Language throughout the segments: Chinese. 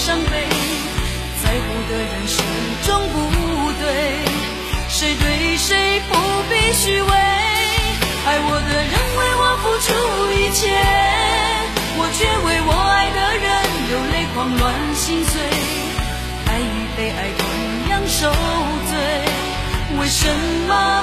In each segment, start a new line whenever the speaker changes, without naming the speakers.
伤悲，在乎的人始终不对，谁对谁不必虚伪，爱我的人为我付出一切，我却为我爱的人流泪狂乱心碎，爱与被爱同样受罪，为什么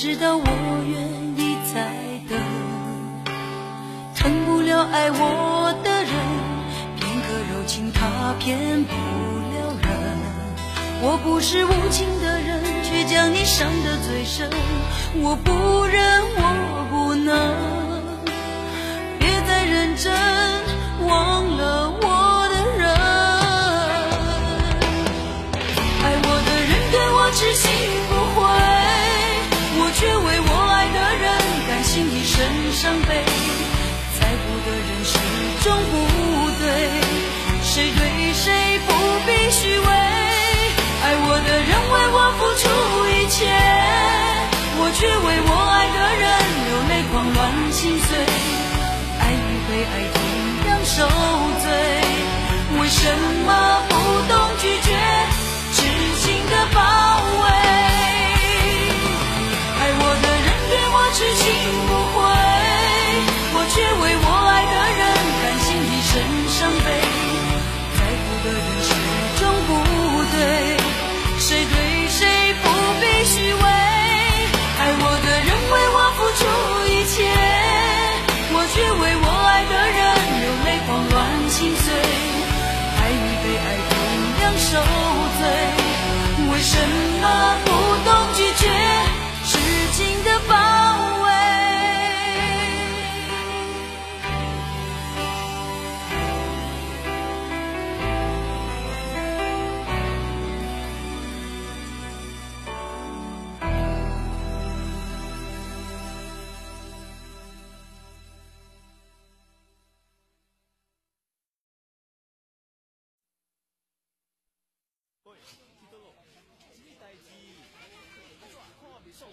知道我愿意再等。疼不了爱我的人，片刻柔情他骗不了人。我不是无情的人，却将你伤得最深。我不忍，我不能，别再认真，忘了我的人。爱我的人对我痴心谁对谁不必虚伪。爱我的人为我付出一切，我却为我爱的人流泪狂乱心碎。爱与被爱同样受罪，为什么不懂拒绝？痴情的包围，爱我的人对我痴心不悔，我却为我受罪，为什么
这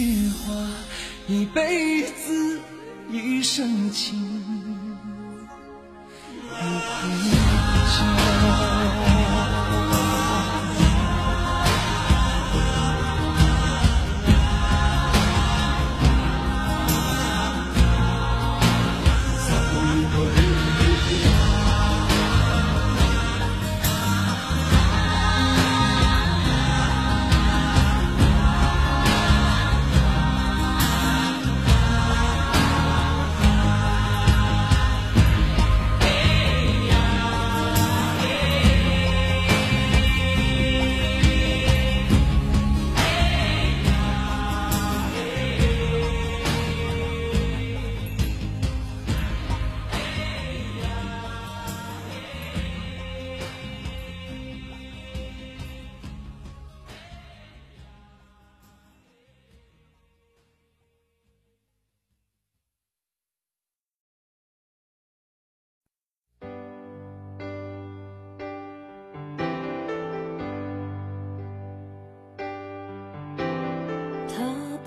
一句话，一辈子，一生情。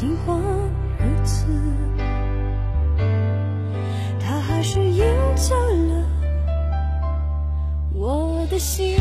尽管如此，他还是赢走了我的心。